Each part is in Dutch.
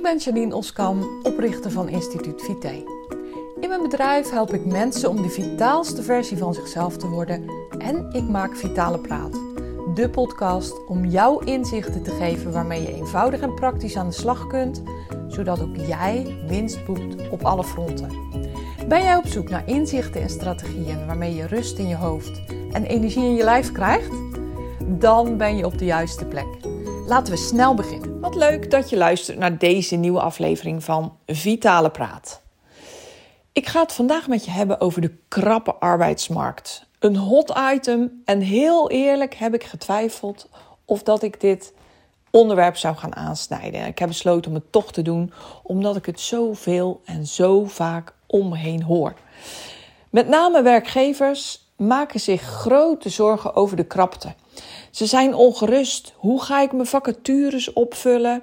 Ik ben Janine Oskam, oprichter van Instituut Vite. In mijn bedrijf help ik mensen om de vitaalste versie van zichzelf te worden en ik maak Vitale Praat, de podcast om jou inzichten te geven waarmee je eenvoudig en praktisch aan de slag kunt, zodat ook jij winst boekt op alle fronten. Ben jij op zoek naar inzichten en strategieën waarmee je rust in je hoofd en energie in je lijf krijgt? Dan ben je op de juiste plek. Laten we snel beginnen. Wat leuk dat je luistert naar deze nieuwe aflevering van Vitale Praat. Ik ga het vandaag met je hebben over de krappe arbeidsmarkt. Een hot item en heel eerlijk heb ik getwijfeld of dat ik dit onderwerp zou gaan aansnijden. Ik heb besloten om het toch te doen, omdat ik het zoveel en zo vaak om me heen hoor. Met name werkgevers maken zich grote zorgen over de krapte. Ze zijn ongerust. Hoe ga ik mijn vacatures opvullen?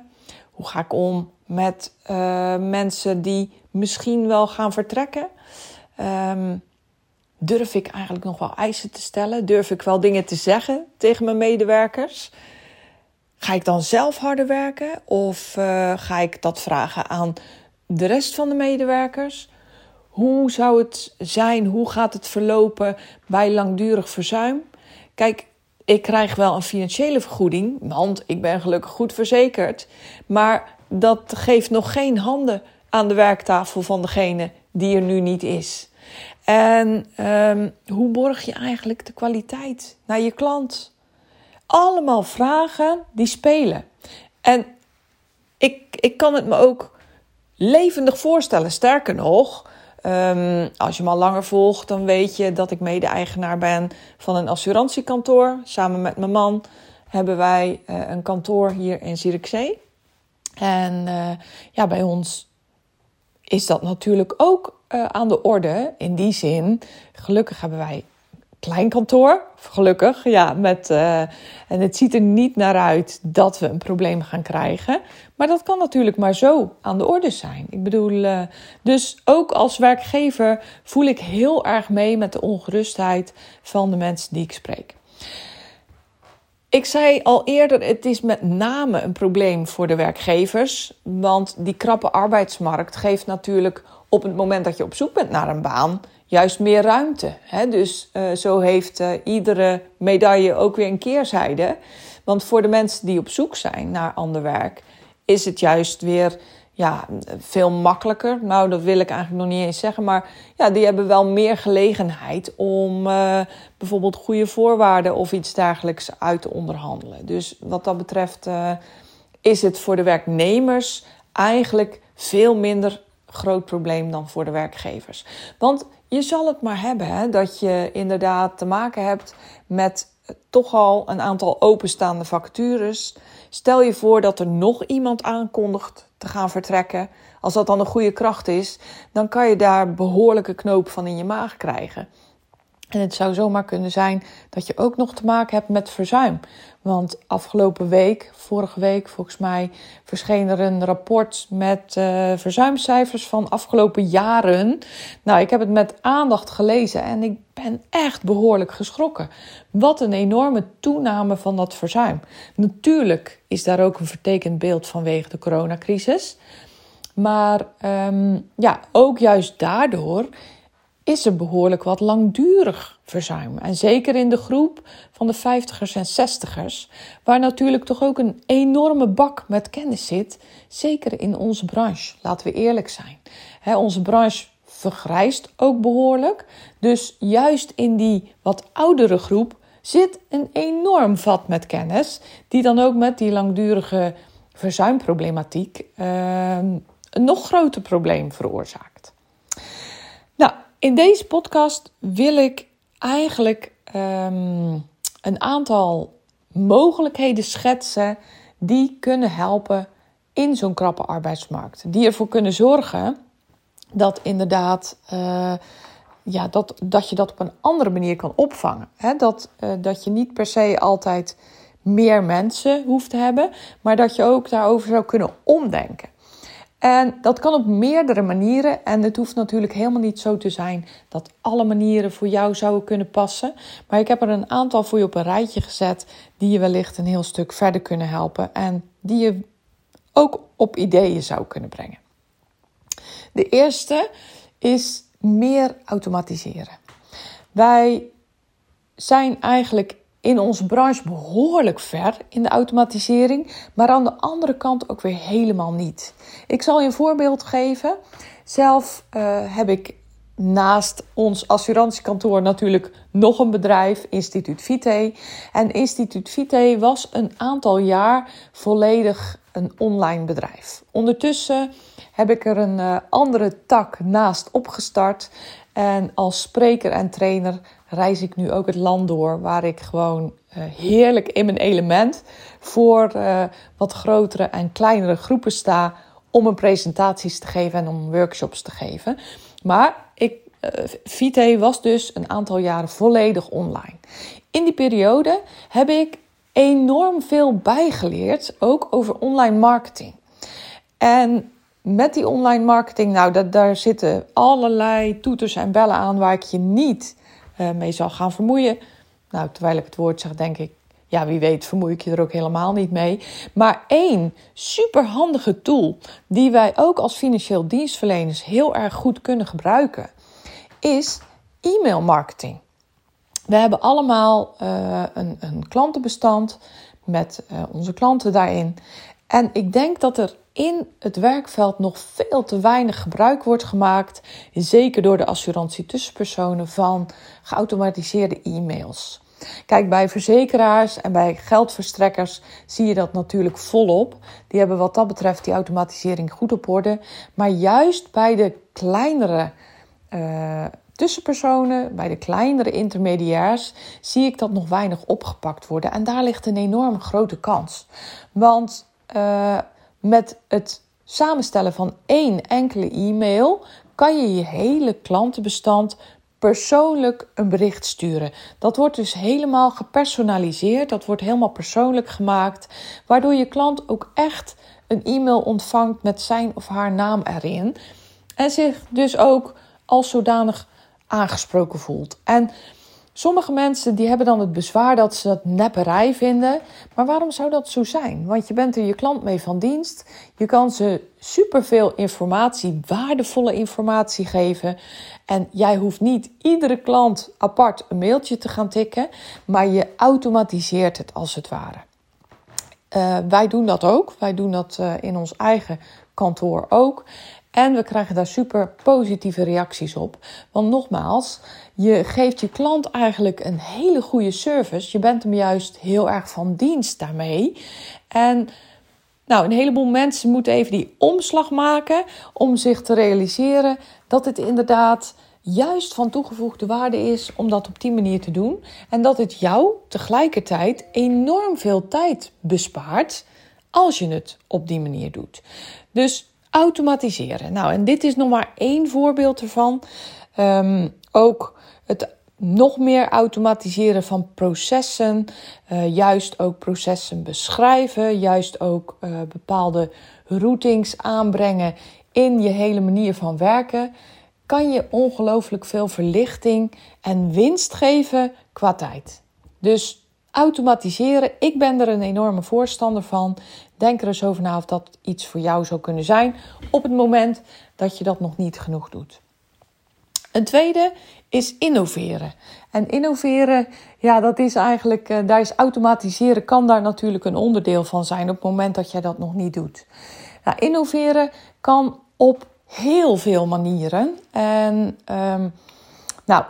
Hoe ga ik om met uh, mensen die misschien wel gaan vertrekken? Um, durf ik eigenlijk nog wel eisen te stellen? Durf ik wel dingen te zeggen tegen mijn medewerkers? Ga ik dan zelf harder werken of uh, ga ik dat vragen aan de rest van de medewerkers? Hoe zou het zijn? Hoe gaat het verlopen bij langdurig verzuim? Kijk, ik krijg wel een financiële vergoeding, want ik ben gelukkig goed verzekerd. Maar dat geeft nog geen handen aan de werktafel van degene die er nu niet is. En um, hoe borg je eigenlijk de kwaliteit naar je klant? Allemaal vragen die spelen. En ik, ik kan het me ook levendig voorstellen. Sterker nog, um, als je me al langer volgt, dan weet je dat ik mede-eigenaar ben van een assurantiekantoor. Samen met mijn man hebben wij uh, een kantoor hier in Zierikzee. En uh, ja, bij ons is dat natuurlijk ook uh, aan de orde. In die zin, gelukkig hebben wij klein kantoor. Gelukkig, ja. Met, uh, en het ziet er niet naar uit dat we een probleem gaan krijgen. Maar dat kan natuurlijk maar zo aan de orde zijn. Ik bedoel, uh, dus ook als werkgever voel ik heel erg mee met de ongerustheid van de mensen die ik spreek. Ik zei al eerder, het is met name een probleem voor de werkgevers. Want die krappe arbeidsmarkt geeft natuurlijk op het moment dat je op zoek bent naar een baan juist meer ruimte. Hè? Dus uh, zo heeft uh, iedere medaille ook weer een keerzijde. Want voor de mensen die op zoek zijn naar ander werk, is het juist weer ja, veel makkelijker. Nou, dat wil ik eigenlijk nog niet eens zeggen. Maar ja, die hebben wel meer gelegenheid om uh, bijvoorbeeld goede voorwaarden of iets dergelijks uit te onderhandelen. Dus wat dat betreft is het voor de werknemers eigenlijk veel minder groot probleem dan voor de werkgevers. Want je zal het maar hebben hè, dat je inderdaad te maken hebt met toch al een aantal openstaande vacatures. Stel je voor dat er nog iemand aankondigt te gaan vertrekken. Als dat dan een goede kracht is, dan kan je daar behoorlijke knoop van in je maag krijgen. En het zou zomaar kunnen zijn dat je ook nog te maken hebt met verzuim. Want afgelopen week, vorige week volgens mij, verscheen er een rapport met uh, verzuimcijfers van afgelopen jaren. Nou, ik heb het met aandacht gelezen en ik ben echt behoorlijk geschrokken. Wat een enorme toename van dat verzuim. Natuurlijk is daar ook een vertekend beeld vanwege de coronacrisis. Maar um, ja, ook juist daardoor is er behoorlijk wat langdurig verzuim. En zeker in de groep van de 50ers en 60ers, waar natuurlijk toch ook een enorme bak met kennis zit, zeker in onze branche. Laten we eerlijk zijn. onze branche vergrijst ook behoorlijk. Dus juist in die wat oudere groep zit een enorm vat met kennis, die dan ook met die langdurige verzuimproblematiek uh, een nog groter probleem veroorzaakt. In deze podcast wil ik eigenlijk um, een aantal mogelijkheden schetsen die kunnen helpen in zo'n krappe arbeidsmarkt. Die ervoor kunnen zorgen dat inderdaad uh, ja, dat, dat je dat op een andere manier kan opvangen. Dat, uh, dat je niet per se altijd meer mensen hoeft te hebben, maar dat je ook daarover zou kunnen omdenken. En dat kan op meerdere manieren. En het hoeft natuurlijk helemaal niet zo te zijn dat alle manieren voor jou zouden kunnen passen. Maar ik heb er een aantal voor je op een rijtje gezet die je wellicht een heel stuk verder kunnen helpen. En die je ook op ideeën zou kunnen brengen. De eerste is meer automatiseren. Wij zijn eigenlijk in onze branche behoorlijk ver in de automatisering, maar aan de andere kant ook weer helemaal niet. Ik zal je een voorbeeld geven. Zelf uh, heb ik naast ons assurantiekantoor natuurlijk nog een bedrijf, Instituut Vite. En Instituut Vite was een aantal jaar volledig een online bedrijf. Ondertussen heb ik er een uh, andere tak naast opgestart. En als spreker en trainer reis ik nu ook het land door, waar ik gewoon uh, heerlijk in mijn element voor uh, wat grotere en kleinere groepen sta om een presentaties te geven en om workshops te geven. Maar ik, uh, Vite was dus een aantal jaren volledig online. In die periode heb ik enorm veel bijgeleerd, ook over online marketing. En met die online marketing, nou, dat, daar zitten allerlei toeters en bellen aan waar ik je niet uh, mee zal gaan vermoeien. Nou, terwijl ik het woord zeg, denk ik, ja, wie weet, vermoei ik je er ook helemaal niet mee. Maar één superhandige tool die wij ook als financieel dienstverleners heel erg goed kunnen gebruiken, is e-mail marketing. We hebben allemaal uh, een, een, klantenbestand met uh, onze klanten daarin. En ik denk dat er in het werkveld nog veel te weinig gebruik wordt gemaakt, zeker door de assurantie tussenpersonen, van geautomatiseerde e-mails. Kijk, bij verzekeraars en bij geldverstrekkers zie je dat natuurlijk volop. Die hebben wat dat betreft die automatisering goed op orde. Maar juist bij de kleinere uh, tussenpersonen, bij de kleinere intermediairs, zie ik dat nog weinig opgepakt worden. En daar ligt een enorm grote kans. Want uh, met het samenstellen van één enkele e-mail kan je je hele klantenbestand persoonlijk een bericht sturen. Dat wordt dus helemaal gepersonaliseerd, dat wordt helemaal persoonlijk gemaakt, waardoor je klant ook echt een e-mail ontvangt met zijn of haar naam erin en zich dus ook als zodanig aangesproken voelt. En Sommige mensen die hebben dan het bezwaar dat ze dat nepperij vinden. Maar waarom zou dat zo zijn? Want je bent er je klant mee van dienst. Je kan ze superveel informatie, waardevolle informatie geven. En jij hoeft niet iedere klant apart een mailtje te gaan tikken. Maar je automatiseert het als het ware. Uh, wij doen dat ook. Wij doen dat uh, in ons eigen kantoor ook. En we krijgen daar super positieve reacties op. Want nogmaals, je geeft je klant eigenlijk een hele goede service. Je bent hem juist heel erg van dienst daarmee. En nou, een heleboel mensen moeten even die omslag maken om zich te realiseren dat het inderdaad juist van toegevoegde waarde is om dat op die manier te doen. En dat het jou tegelijkertijd enorm veel tijd bespaart als je het op die manier doet. Dus automatiseren. Nou, en dit is nog maar één voorbeeld ervan. Um, ook het nog meer automatiseren van processen, uh, juist ook processen beschrijven, juist ook uh, bepaalde routings aanbrengen in je hele manier van werken, kan je ongelooflijk veel verlichting en winst geven qua tijd. Dus automatiseren, ik ben er een enorme voorstander van. Denk er eens over na of dat iets voor jou zou kunnen zijn op het moment dat je dat nog niet genoeg doet. Een tweede is innoveren. En innoveren, ja, dat is eigenlijk, uh, daar is automatiseren, kan daar natuurlijk een onderdeel van zijn op het moment dat jij dat nog niet doet. Nou, innoveren kan op heel veel manieren. En um, nou,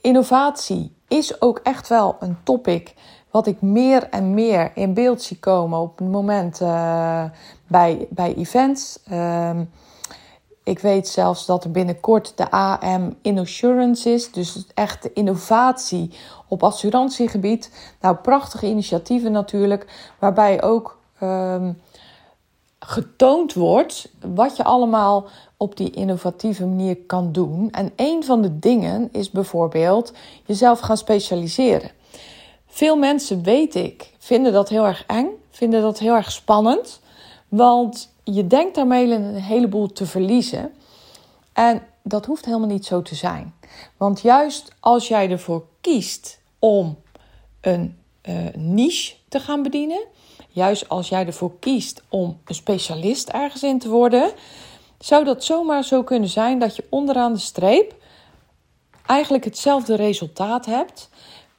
innovatie is ook echt wel een topic wat ik meer en meer in beeld zie komen op het moment uh, bij, bij events. Um, ik weet zelfs dat er binnenkort de AM Insurance is. Dus echt de innovatie op assurantiegebied. Nou, prachtige initiatieven natuurlijk. Waarbij ook um, getoond wordt wat je allemaal op die innovatieve manier kan doen. En een van de dingen is bijvoorbeeld jezelf gaan specialiseren. Veel mensen, weet ik, vinden dat heel erg eng, vinden dat heel erg spannend. Want je denkt daarmee een heleboel te verliezen. En dat hoeft helemaal niet zo te zijn. Want juist als jij ervoor kiest om een uh, niche te te gaan bedienen. Juist als jij ervoor kiest om een specialist ergens in te worden, zou dat zomaar zo kunnen zijn dat je onderaan de streep eigenlijk hetzelfde resultaat hebt,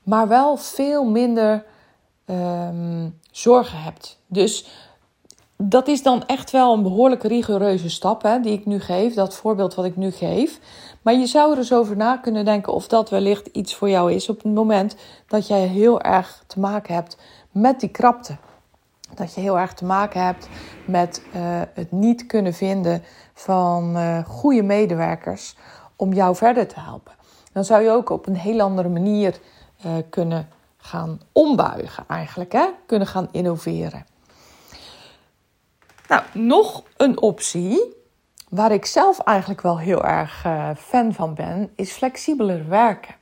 maar wel veel minder ehm, zorgen hebt. Dus dat is dan echt wel een behoorlijk rigoureuze stap hè, die ik nu geef, dat voorbeeld wat ik nu geef. Maar je zou er eens over na kunnen denken of dat wellicht iets voor jou is op het moment dat jij heel erg te maken hebt met die krapte. Dat je heel erg te maken hebt met uh, het niet kunnen vinden van uh, goede medewerkers om jou verder te helpen. Dan zou je ook op een heel andere manier uh, kunnen gaan ombuigen, eigenlijk, hè? kunnen gaan innoveren. Nou, nog een optie waar ik zelf eigenlijk wel heel erg uh, fan van ben, is flexibeler werken.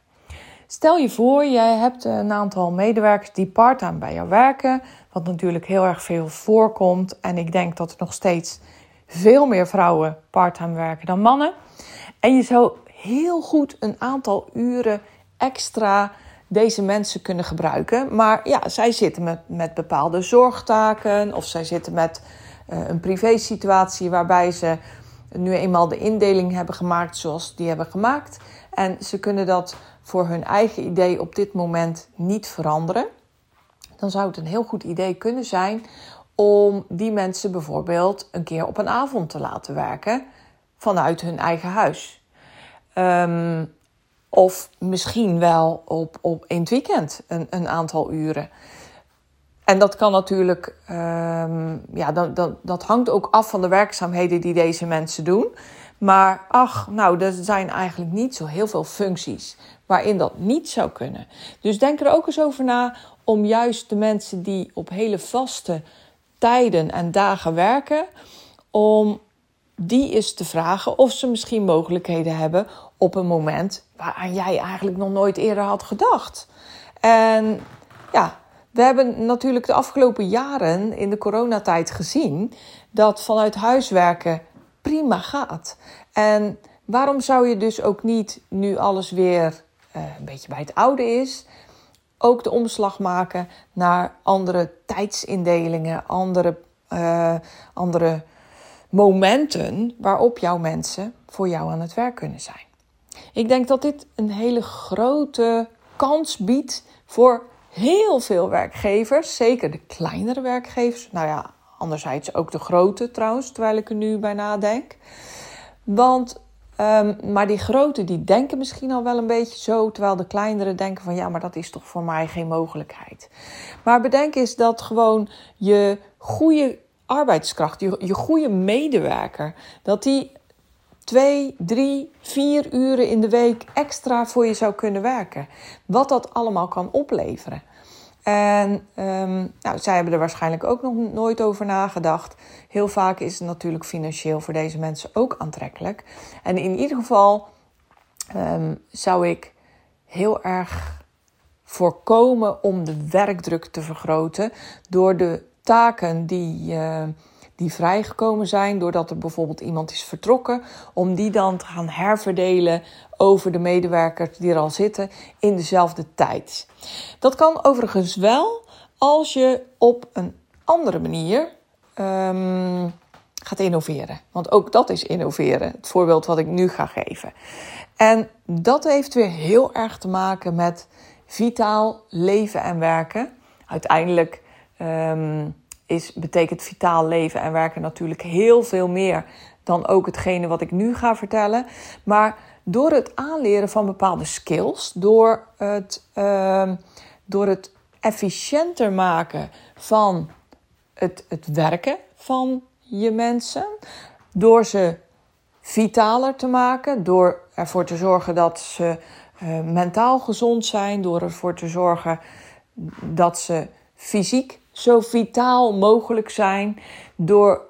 Stel je voor, jij hebt een aantal medewerkers die parttime bij jou werken, wat natuurlijk heel erg veel voorkomt. En ik denk dat er nog steeds veel meer vrouwen parttime werken dan mannen. En je zou heel goed een aantal uren extra deze mensen kunnen gebruiken. Maar ja, zij zitten met, met bepaalde zorgtaken of zij zitten met uh, een privésituatie waarbij ze nu eenmaal de indeling hebben gemaakt zoals die hebben gemaakt. En ze kunnen dat voor hun eigen idee op dit moment niet veranderen. Dan zou het een heel goed idee kunnen zijn om die mensen bijvoorbeeld een keer op een avond te laten werken vanuit hun eigen huis. Um, of misschien wel op, op in weekend een, een aantal uren. En dat kan natuurlijk, um, ja, dat, dat, dat hangt ook af van de werkzaamheden die deze mensen doen. Maar ach, nou, er zijn eigenlijk niet zo heel veel functies waarin dat niet zou kunnen. Dus denk er ook eens over na om juist de mensen die op hele vaste tijden en dagen werken, om die eens te vragen of ze misschien mogelijkheden hebben op een moment waaraan jij eigenlijk nog nooit eerder had gedacht. En ja, we hebben natuurlijk de afgelopen jaren in de coronatijd gezien dat vanuit huiswerken prima gaat. En waarom zou je dus ook niet, nu alles weer uh, een beetje bij het oude is, ook de omslag maken naar andere tijdsindelingen, andere, uh, andere momenten waarop jouw mensen voor jou aan het werk kunnen zijn. Ik denk dat dit een hele grote kans biedt voor heel veel werkgevers, zeker de kleinere werkgevers. Nou ja, anderzijds ook de grote trouwens, terwijl ik er nu bij nadenk. Want, um, maar die grote die denken misschien al wel een beetje zo, terwijl de kleinere denken van ja, maar dat is toch voor mij geen mogelijkheid. Maar bedenk eens dat gewoon je goede arbeidskracht, je, je goede medewerker, dat die twee, drie, vier uren in de week extra voor je zou kunnen werken. Wat dat allemaal kan opleveren. En um, nou, zij hebben er waarschijnlijk ook nog nooit over nagedacht. Heel vaak is het natuurlijk financieel voor deze mensen ook aantrekkelijk. En in ieder geval um, zou ik heel erg voorkomen om de werkdruk te vergroten door de taken die. Uh, die vrijgekomen zijn doordat er bijvoorbeeld iemand is vertrokken, om die dan te gaan herverdelen over de medewerkers die er al zitten in dezelfde tijd. Dat kan overigens wel als je op een andere manier um, gaat innoveren. Want ook dat is innoveren, het voorbeeld wat ik nu ga geven. En dat heeft weer heel erg te maken met vitaal leven en werken. Uiteindelijk um, is, betekent vitaal leven en werken natuurlijk heel veel meer dan ook hetgene wat ik nu ga vertellen. Maar door het aanleren van bepaalde skills, door het, uh, door het efficiënter maken van het, het werken van je mensen, door ze vitaler te maken, door ervoor te zorgen dat ze uh, mentaal gezond zijn, door ervoor te zorgen dat ze fysiek zo vitaal mogelijk zijn door,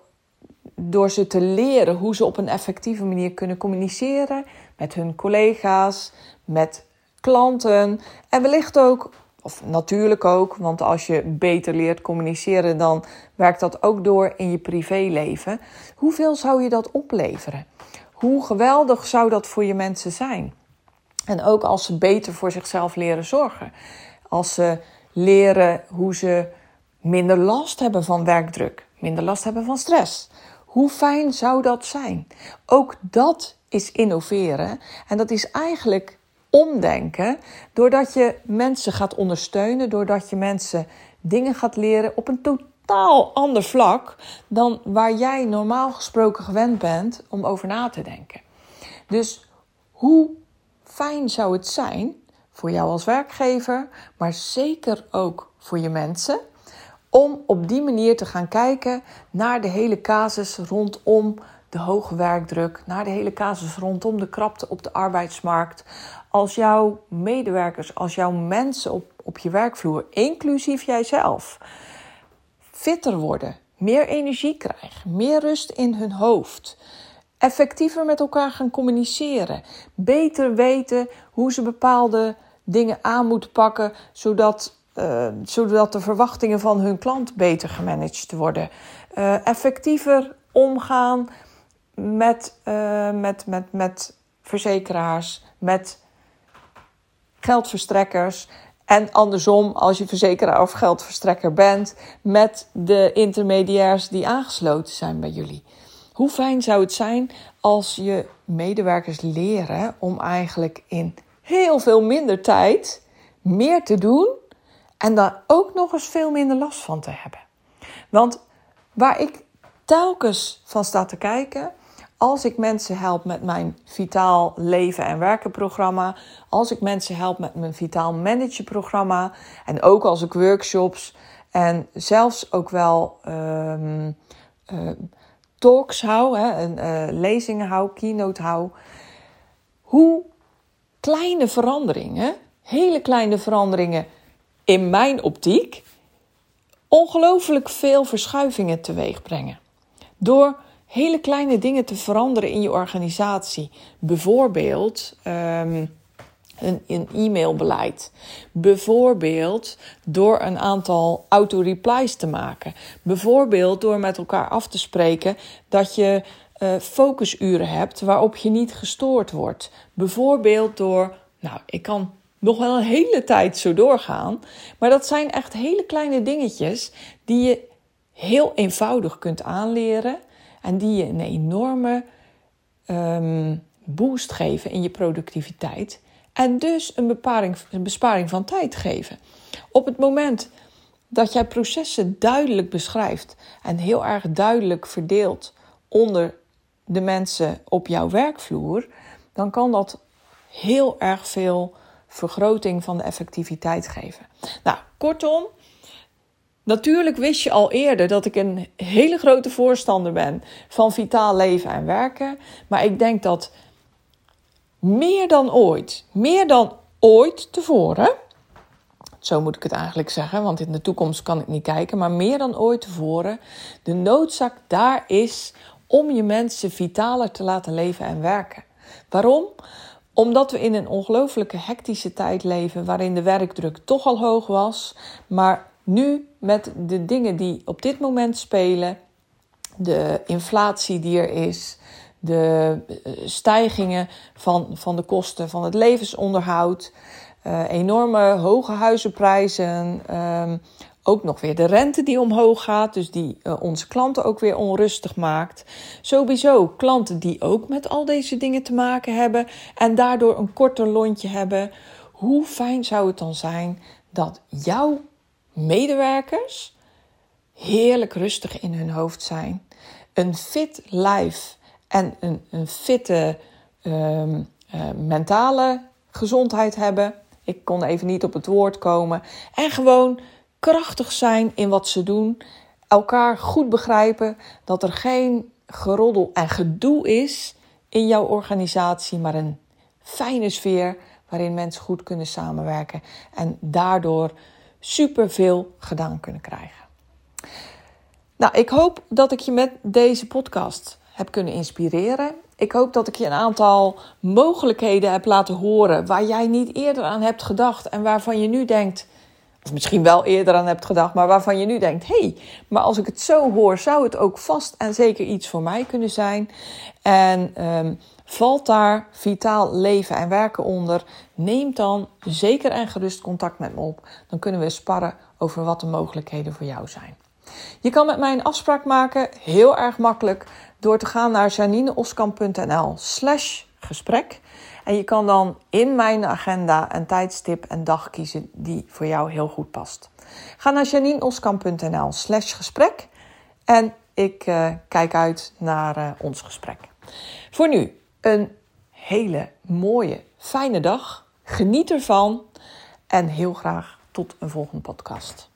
door ze te leren hoe ze op een effectieve manier kunnen communiceren met hun collega's, met klanten en wellicht ook, of natuurlijk ook, want als je beter leert communiceren, dan werkt dat ook door in je privéleven. Hoeveel zou je dat opleveren? Hoe geweldig zou dat voor je mensen zijn? En ook als ze beter voor zichzelf leren zorgen. Als ze leren hoe ze minder last hebben van werkdruk, minder last hebben van stress. Hoe fijn zou dat zijn? Ook dat is innoveren en dat is eigenlijk omdenken doordat je mensen gaat ondersteunen, doordat je mensen dingen gaat leren op een totaal ander vlak dan waar jij normaal gesproken gewend bent om over na te denken. Dus hoe fijn zou het zijn voor jou als werkgever, maar zeker ook voor je mensen, om op die manier te gaan kijken naar de hele casus rondom de hoge werkdruk, naar de hele casus rondom de krapte op de arbeidsmarkt. Als jouw medewerkers, als jouw mensen op, op je werkvloer, inclusief jijzelf, fitter worden, meer energie krijgen, meer rust in hun hoofd, effectiever met elkaar gaan communiceren, beter weten hoe ze bepaalde dingen aan moeten pakken, zodat, uh, zodat de verwachtingen van hun klant beter gemanaged worden, uh, effectiever omgaan met, uh, met, met, met verzekeraars, met geldverstrekkers. En andersom, als je verzekeraar of geldverstrekker bent, met de intermediairs die aangesloten zijn bij jullie. Hoe fijn zou het zijn als je medewerkers leren om eigenlijk in heel veel minder tijd meer te doen en daar ook nog eens veel minder last van te hebben. Want waar ik telkens van sta te kijken, als ik mensen help met mijn Vitaal Leven en Werken programma, als ik mensen help met mijn Vitaal Manager programma en ook als ik workshops en zelfs ook wel um, uh, talks hou, hè, en, uh, lezingen hou, keynote hou, hoe kleine veranderingen, hele kleine veranderingen in mijn optiek, ongelooflijk veel verschuivingen teweeg brengen. Door hele kleine dingen te veranderen in je organisatie. Bijvoorbeeld um, een, een e-mailbeleid. Bijvoorbeeld door een aantal auto-replies te maken. Bijvoorbeeld door met elkaar af te spreken dat je uh, focusuren hebt waarop je niet gestoord wordt. Bijvoorbeeld door, nou, ik kan nog wel een hele tijd zo doorgaan, maar dat zijn echt hele kleine dingetjes die je heel eenvoudig kunt aanleren en die je een enorme um, boost geven in je productiviteit. En dus een, een besparing van tijd geven. Op het moment dat jij processen duidelijk beschrijft en heel erg duidelijk verdeelt onder de mensen op jouw werkvloer, dan kan dat heel erg veel vergroting van de effectiviteit geven. Nou, kortom, Natuurlijk wist je al eerder dat ik een hele grote voorstander ben van vitaal leven en werken. Maar ik denk dat meer dan ooit, meer dan ooit tevoren, zo moet ik het eigenlijk zeggen, want in de toekomst kan ik niet kijken, maar meer dan ooit tevoren, de noodzaak daar is om je mensen vitaler te laten leven en werken. Waarom? Omdat we in een ongelooflijke hectische tijd leven waarin de werkdruk toch al hoog was, maar nu met de dingen die op dit moment spelen, de inflatie die er is, de eh, stijgingen van, van de kosten van het levensonderhoud, uh, enorme hoge huizenprijzen, um, ook nog weer de rente die omhoog gaat, dus die uh, onze klanten ook weer onrustig maakt. Sowieso klanten die ook met al deze dingen te maken hebben en daardoor een korter lontje hebben. Hoe fijn zou het dan zijn dat jouw medewerkers heerlijk rustig in hun hoofd zijn, een fit lijf en een, een fitte uh, uh, mentale gezondheid hebben. Ik kon even niet op het woord komen. En gewoon krachtig zijn in wat ze doen. Elkaar goed begrijpen dat er geen geroddel en gedoe is in jouw organisatie, maar een fijne sfeer waarin mensen goed kunnen samenwerken en daardoor superveel gedaan kunnen krijgen. Nou, ik hoop dat ik je met deze podcast heb kunnen inspireren. Ik hoop dat ik je een aantal mogelijkheden heb laten horen waar jij niet eerder aan hebt gedacht en waarvan je nu denkt, misschien wel eerder aan hebt gedacht, maar waarvan je nu denkt: hé, hey, maar als ik het zo hoor, zou het ook vast en zeker iets voor mij kunnen zijn. En um, valt daar vitaal leven en werken onder? Neem dan zeker en gerust contact met me op. Dan kunnen we sparren over wat de mogelijkheden voor jou zijn. Je kan met mij een afspraak maken, heel erg makkelijk, door te gaan naar janineoskamp.nl slash gesprek. En je kan dan in mijn agenda een tijdstip en dag kiezen die voor jou heel goed past. Ga naar janineoskamp.nl slash gesprek en ik uh, kijk uit naar uh, ons gesprek. Voor nu een hele mooie, fijne dag. Geniet ervan en heel graag tot een volgende podcast.